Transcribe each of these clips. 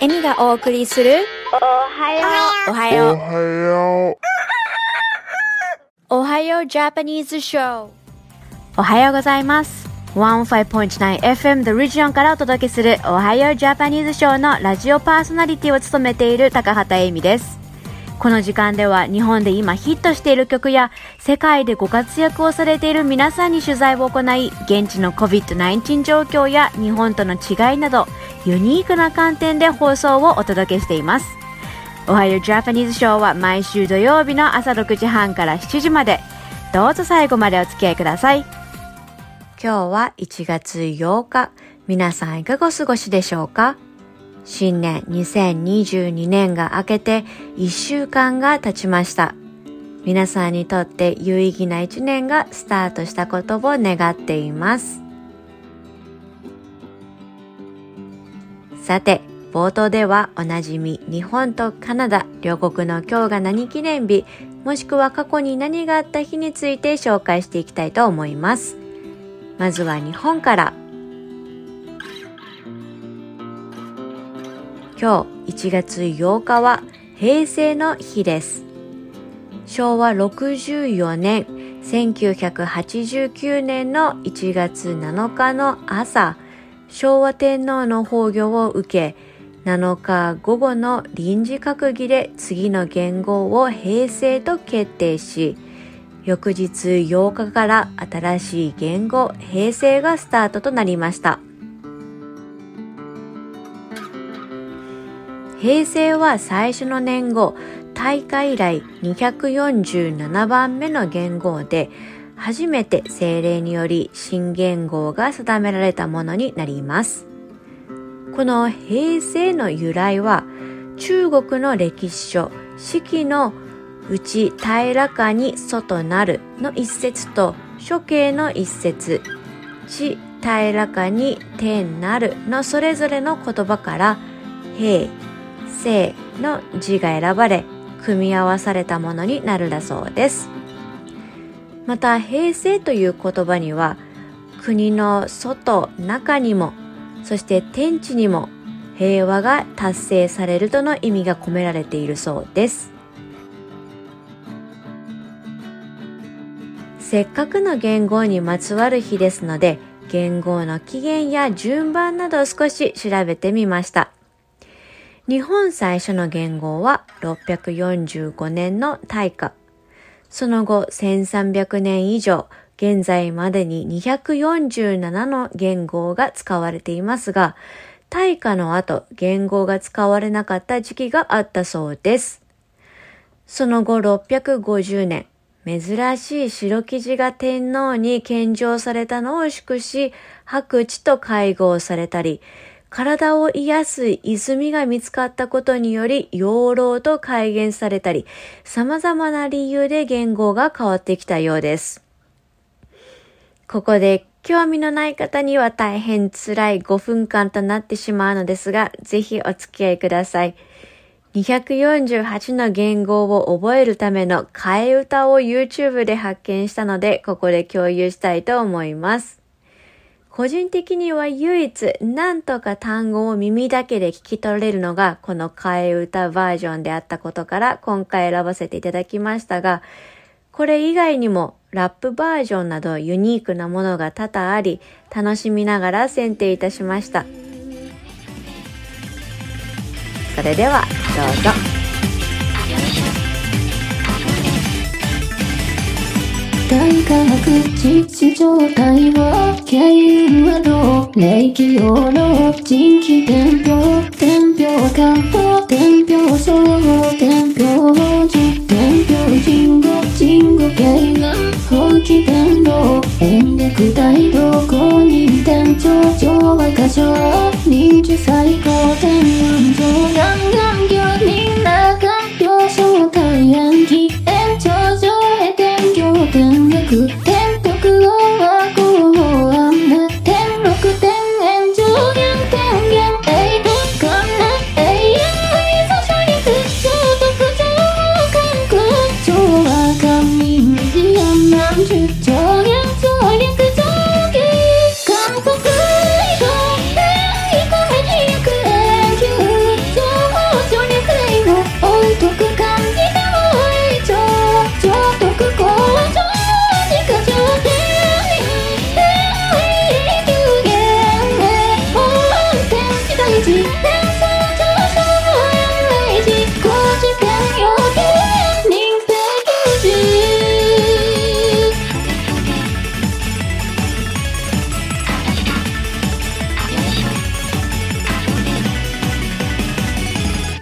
エミがお送りするおはよおはよう。おはよう。おはようジャパニーズショー。おはようございます。15.9FM The Region からお届けするおはようジャパニーズショーのラジオパーソナリティを務めている高畑恵美です。この時間では日本で今ヒットしている曲や世界でご活躍をされている皆さんに取材を行い現地の COVID-19 状況や日本との違いなどユニークな観点で放送をお届けしています。おはようジャパニーズショーは毎週土曜日の朝6時半から7時までどうぞ最後までお付き合いください。今日は1月8日。皆さんいかがお過ごしでしょうか？新年2022年が明けて1週間が経ちました。皆さんにとって有意義な1年がスタートしたことを願っています。さて、冒頭ではおなじみ日本とカナダ両国の今日が何記念日もしくは過去に何があった日について紹介していきたいと思います。まずは日本から。今日1月8日は平成の日です。昭和64年1989年の1月7日の朝、昭和天皇の崩御を受け、7日午後の臨時閣議で次の元号を平成と決定し、翌日8日から新しい元号平成がスタートとなりました。平成は最初の年号、大会以来247番目の元号で、初めて政令により新元号が定められたものになります。この平成の由来は、中国の歴史書、四季の内平らかに外なるの一節と処刑の一節、地平らかに天なるのそれぞれの言葉から、平、生の字が選ばれ、組み合わされたものになるだそうです。また、平成という言葉には、国の外、中にも、そして天地にも平和が達成されるとの意味が込められているそうです。せっかくの元号にまつわる日ですので、元号の起源や順番などを少し調べてみました。日本最初の元号は645年の大化。その後1300年以上、現在までに247の元号が使われていますが、大化の後、元号が使われなかった時期があったそうです。その後650年、珍しい白生地が天皇に献上されたのを祝し、白地と会合されたり、体を癒す泉が見つかったことにより養老と改元されたり、様々な理由で言語が変わってきたようです。ここで興味のない方には大変辛い5分間となってしまうのですが、ぜひお付き合いください。248の言語を覚えるための替え歌を YouTube で発見したので、ここで共有したいと思います。個人的には唯一何とか単語を耳だけで聞き取れるのがこの替え歌バージョンであったことから今回選ばせていただきましたが、これ以外にもラップバージョンなどユニークなものが多々あり、楽しみながら選定いたしました。それではどうぞ。大科学実状態は経由はどう霊気用の人気伝票伝票カット伝票総合伝票王子伝票人語人語系が法規伝道演歴大道公認店長上和歌唱認知最高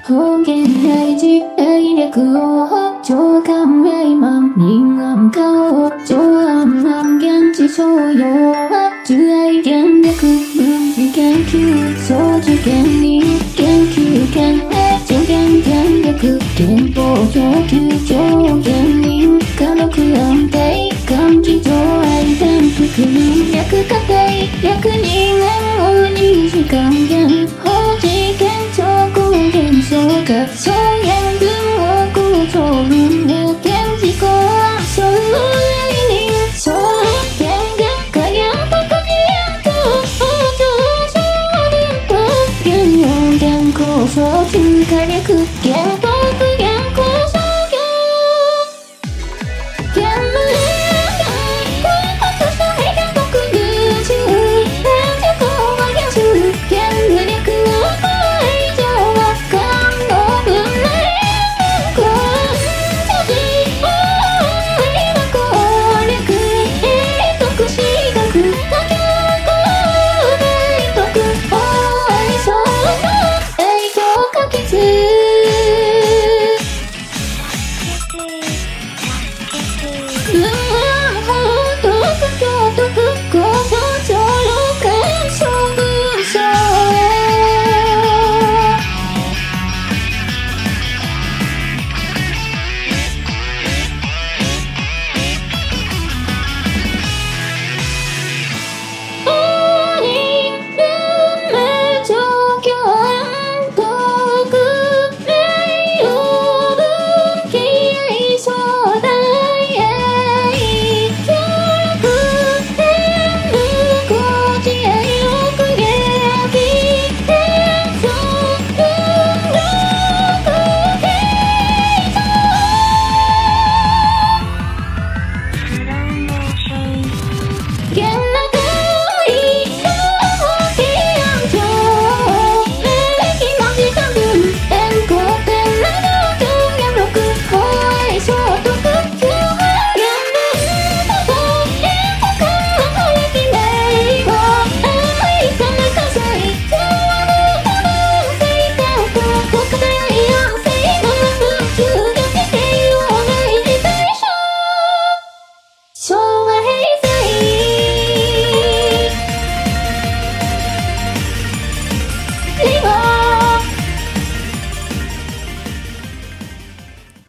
方言大事英略を長官名満人暗顔上暗暗言知商用樹愛原略文字研究総知見に研究権助言原略憲法上級上言人家族安定漢字上愛転覆人略家庭略人年王に時間言法事件超高現象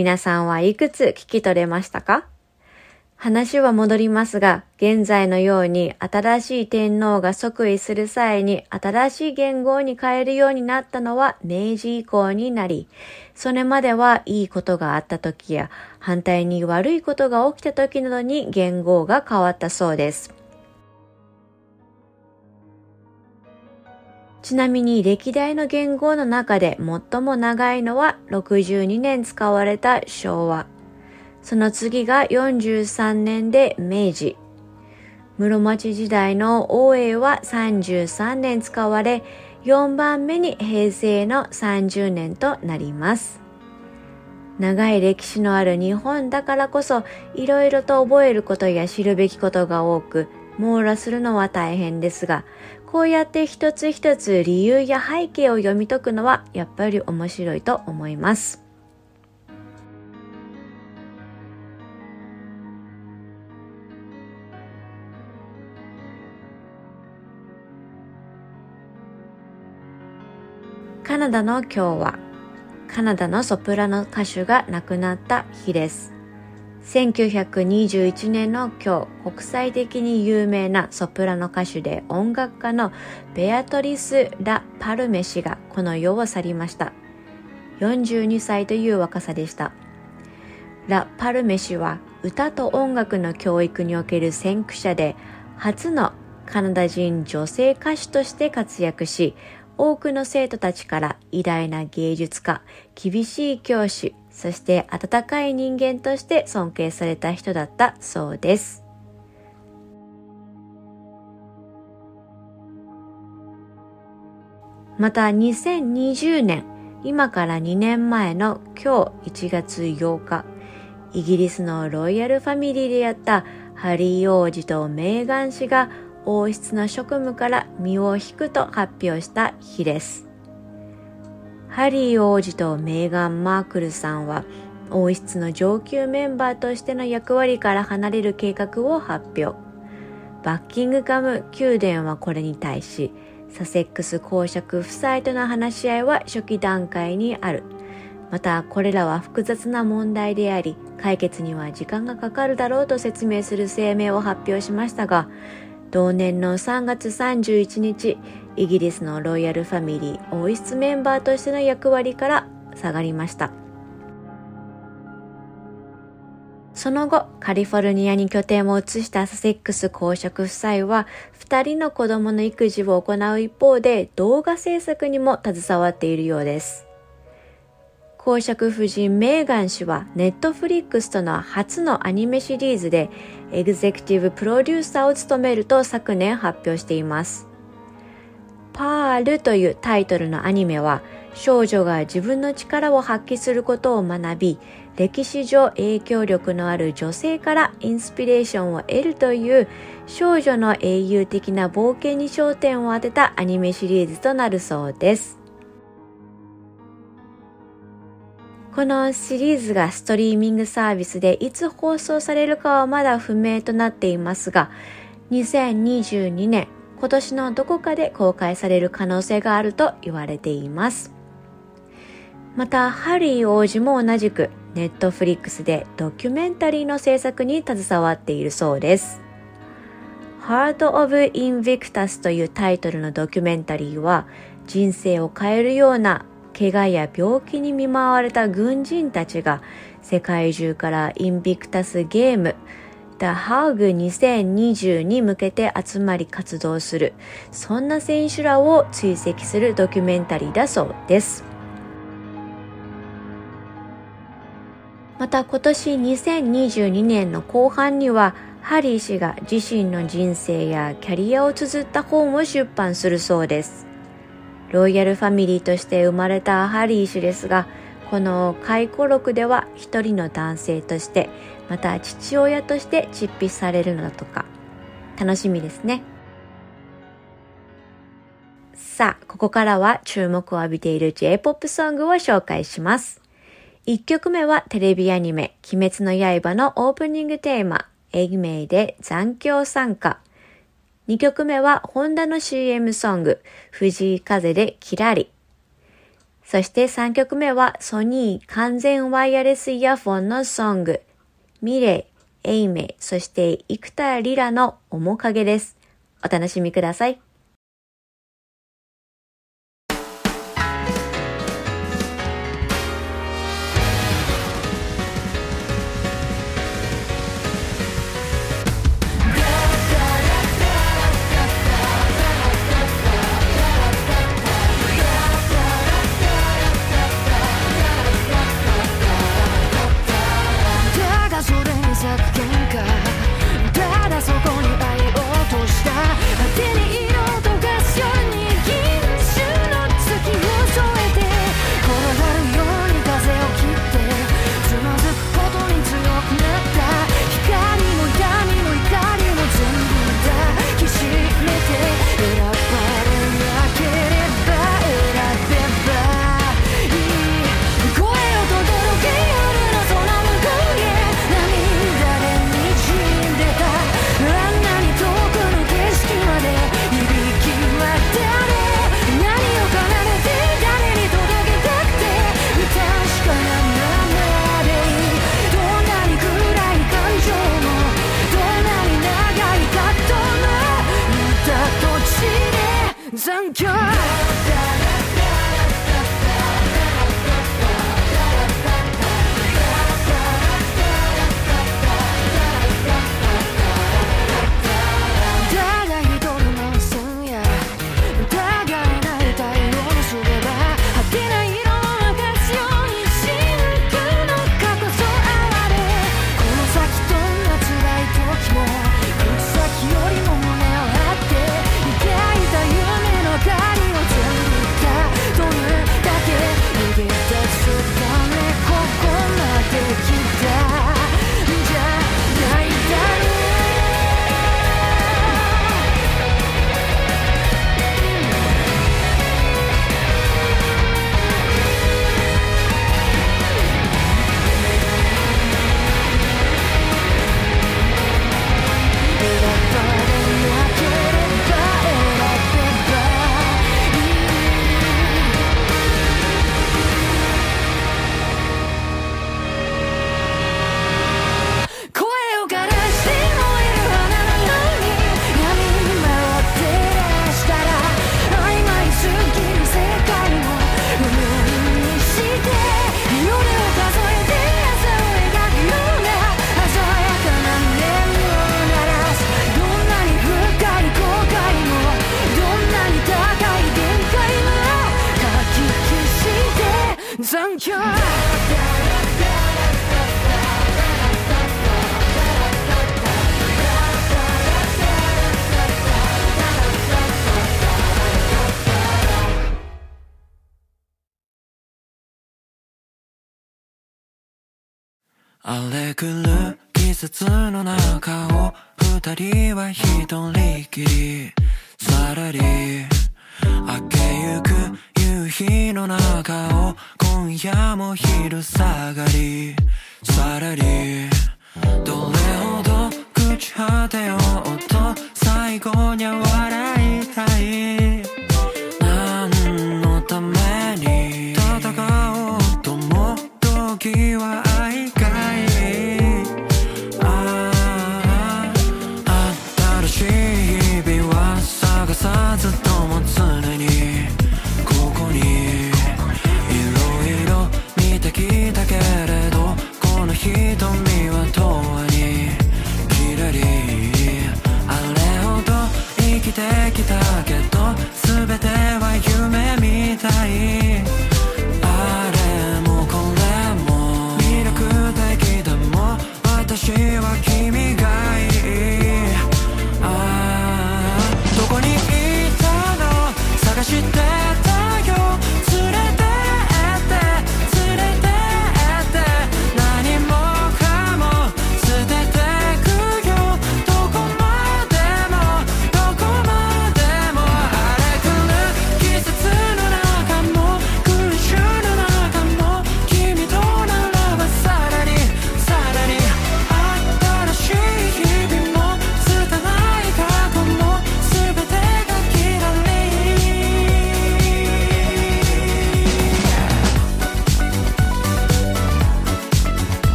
皆さんはいくつ聞き取れましたか？話は戻りますが、現在のように新しい天皇が即位する際に新しい元号に変えるようになったのは明治以降になり、それまではいいことがあった時や反対に悪いことが起きた時などに元号が変わったそうです。ちなみに歴代の元号の中で最も長いのは62年使われた昭和。その次が43年で明治。室町時代の応永は33年使われ、4番目に平成の30年となります。長い歴史のある日本だからこそ、いろいろと覚えることや知るべきことが多く、網羅するのは大変ですが、こうやって一つ一つ理由や背景を読み解くのはやっぱり面白いと思います。カナダの今日は、カナダのソプラノ歌手が亡くなった日です。1921年の今日、国際的に有名なソプラノ歌手で音楽家のベアトリス・ラ・パルメ氏がこの世を去りました。42歳という若さでした。ラ・パルメ氏は歌と音楽の教育における先駆者で、初のカナダ人女性歌手として活躍し、多くの生徒たちから偉大な芸術家、厳しい教師、そして温かい人間として尊敬された人だったそうです。また2020年、今から2年前の今日1月8日、イギリスのロイヤルファミリーでやったハリー王子とメーガン氏が王室の職務から身を引くと発表した日です。ハリー王子とメーガン・マークルさんは王室の上級メンバーとしての役割から離れる計画を発表。バッキングガム宮殿はこれに対しサセックス公爵夫妻との話し合いは初期段階にある。またこれらは複雑な問題であり解決には時間がかかるだろうと説明する声明を発表しましたが同年の3月31日イギリスのロイヤルファミリー王室メンバーとしての役割から下がりましたその後、カリフォルニアに拠点を移したサセックス公爵夫妻は、二人の子供の育児を行う一方で、動画制作にも携わっているようです。公爵夫人メーガン氏は、ネットフリックスとの初のアニメシリーズで、エグゼクティブプロデューサーを務めると昨年発表しています。パールというタイトルのアニメは、少女が自分の力を発揮することを学び、歴史上影響力のある女性からインスピレーションを得るという少女の英雄的な冒険に焦点を当てたアニメシリーズとなるそうです。このシリーズがストリーミングサービスでいつ放送されるかはまだ不明となっていますが、2022年今年のどこかで公開される可能性があると言われています。また、ハリー王子も同じくネットフリックスでドキュメンタリーの制作に携わっているそうです。Heart of Invictus というタイトルのドキュメンタリーは人生を変えるような怪我や病気に見舞われた軍人たちが世界中からインビクタスゲーム The Hug 2020に向けて集まり活動するそんな選手らを追跡するドキュメンタリーだそうです。また今年2022年の後半にはハリー氏が自身の人生やキャリアを綴った本を出版するそうです。ロイヤルファミリーとして生まれたハリー氏ですが、この回顧録では一人の男性として、また父親として執筆されるのだとか、楽しみですね。さあ、ここからは注目を浴びている J-POP ソングを紹介します。1曲目はテレビアニメ、鬼滅の刃のオープニングテーマ、エイメイで残響参加。2曲目はホンダの CM ソング、藤井風できらり。そして3曲目はソニー完全ワイヤレスイヤフォンのソング、 milet、Aimer、そして幾田りらのおもかげです。お楽しみください。But did it 荒れ狂う季節の中を二人は一人きりさらり明けゆく日の中を今夜も昼下がり。さらにどれほど朽ち果てようと最後に笑いたい。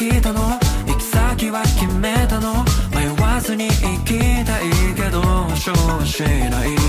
きたの？行き先は決めたの？迷わずに行きたいけど保証しない。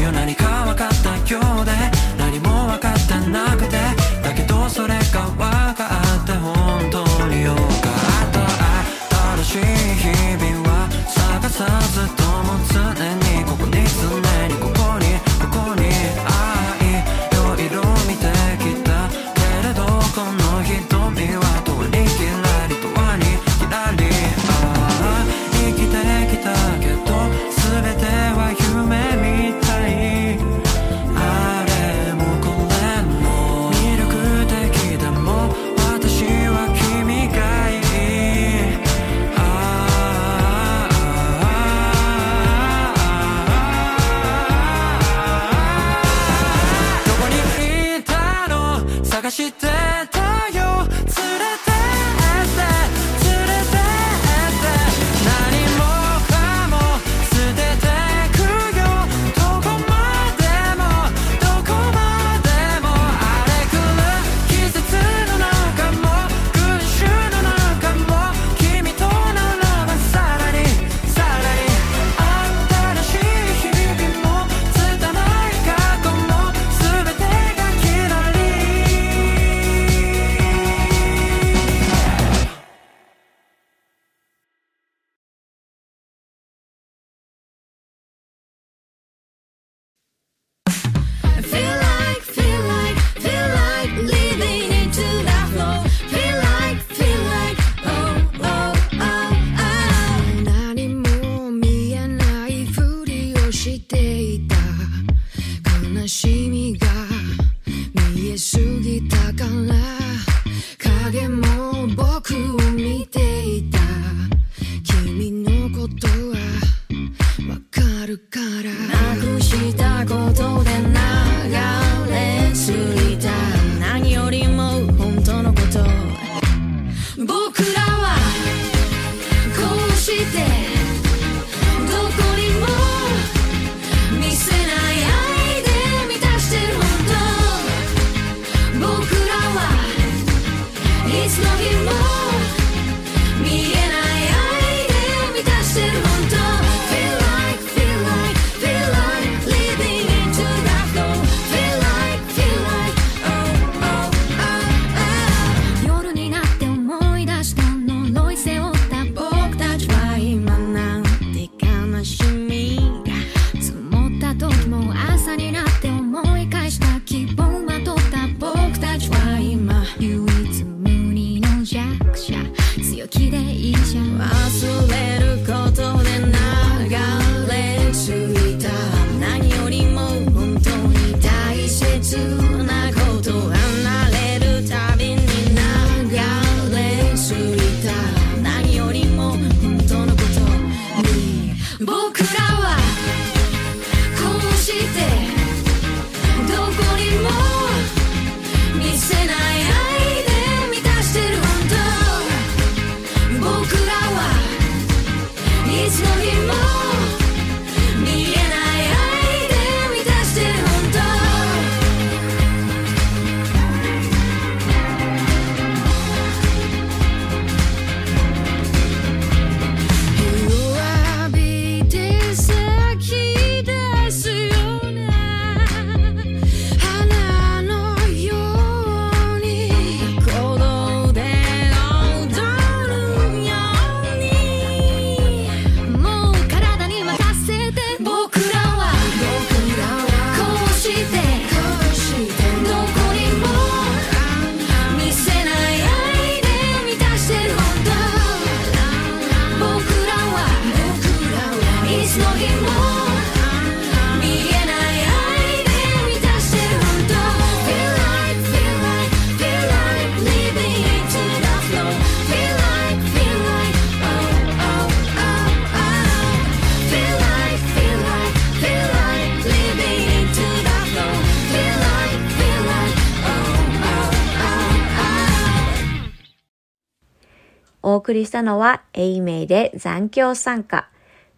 送りしたのは、 Aimerで残響散歌、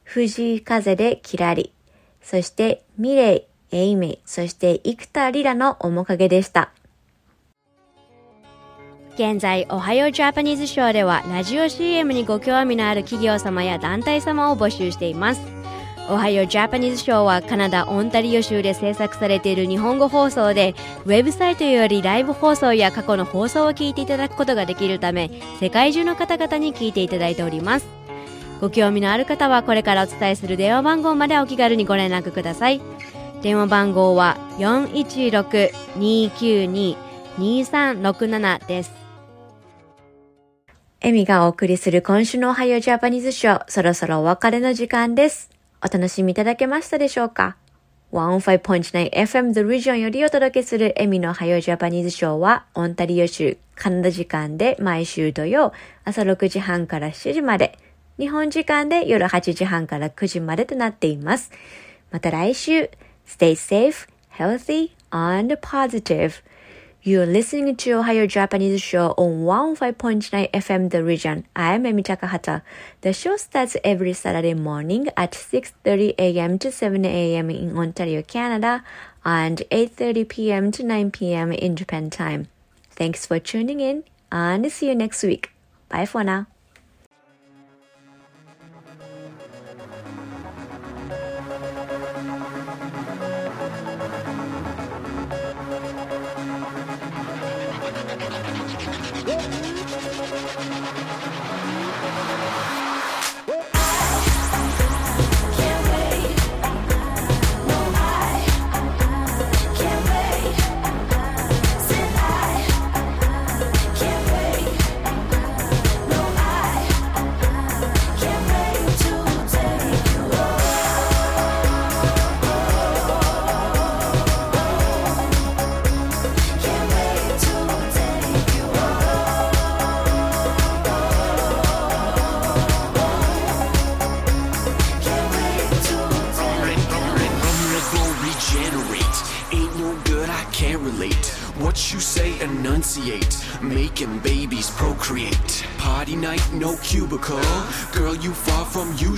藤井風できらり、そして milet、Aimer、そして幾田りらのおもかげでした。現在、おはようジャパニーズショーでは、ラジオ CM にご興味のある企業様や団体様を募集しています。おはようジャパニーズショーはカナダ・オンタリオ州で制作されている日本語放送で、ウェブサイトよりライブ放送や過去の放送を聞いていただくことができるため、世界中の方々に聞いていただいております。ご興味のある方はこれからお伝えする電話番号までお気軽にご連絡ください。電話番号は416-292-2367です。エミがお送りする今週のおはようジャパニーズショー、そろそろお別れの時間です。お楽しみいただけましたでしょうか ?105.9FM The Region よりお届けするエミのおはよジャパニーズショーは、オンタリオ州カナダ時間で毎週土曜朝6時半から7時まで、日本時間で夜8時半から9時までとなっています。また来週、Stay safe, healthy, and positive. You're listening to Ohio Japanese Show on 105.9 FM The Region. I'm Emi Takahata. The show starts every Saturday morning at 6.30 a.m. to 7 a.m. in Ontario, Canada, and 8.30 p.m. to 9 p.m. in Japan time. Thanks for tuning in, and see you next week. Bye for now.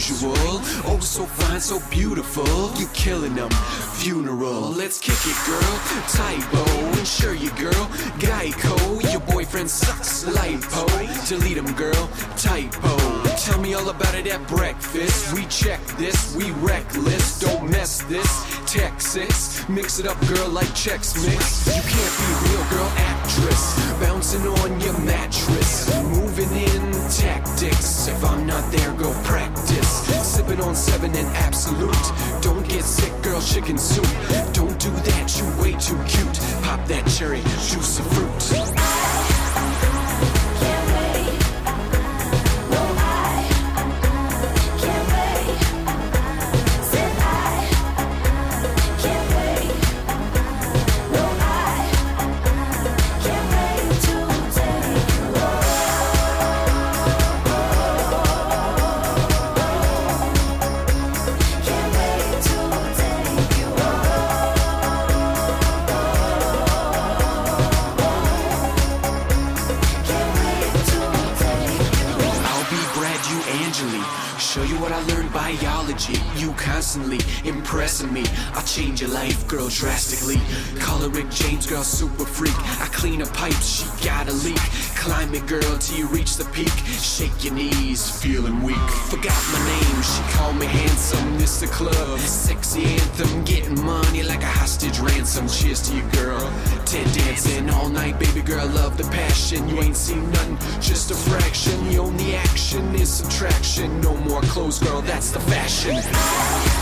Usual. Oh, so fine, so beautiful. You killing them. Funeral. Let's kick it, girl. Typo. Insure you, girl. Geico. Your boyfriend sucks. Lipo. Delete him, girl. Typo. Tell me all about it at breakfast. We check this. We reckless. Don't mess this. Texas. Mix it up, girl, like Chex Mix. You can't be real, girl, actress. Bouncing on your mattress. Moving in tactics. If I'm not there, go practice. Sipping on seven and absolute. Don't get sick, girl, chicken soup. Don't do that, you way too cute. Pop that cherry, juice of fruit. Impressing me. I change your life, girl, drastically. Call her Rick James, girl, super freak. I clean her pipes, she got a leak. Climb it, girl, till you reach the peak. Shake your knees, feeling weak. Forgot my name, she called me handsome. This the club, sexy anthem. Getting money like a hostage ransom. Cheers to you, girl. Ted dancing all night, baby girl, love the passion. You ain't seen nothing, just a fraction. The only action is subtraction. No more clothes, girl, that's the fashion.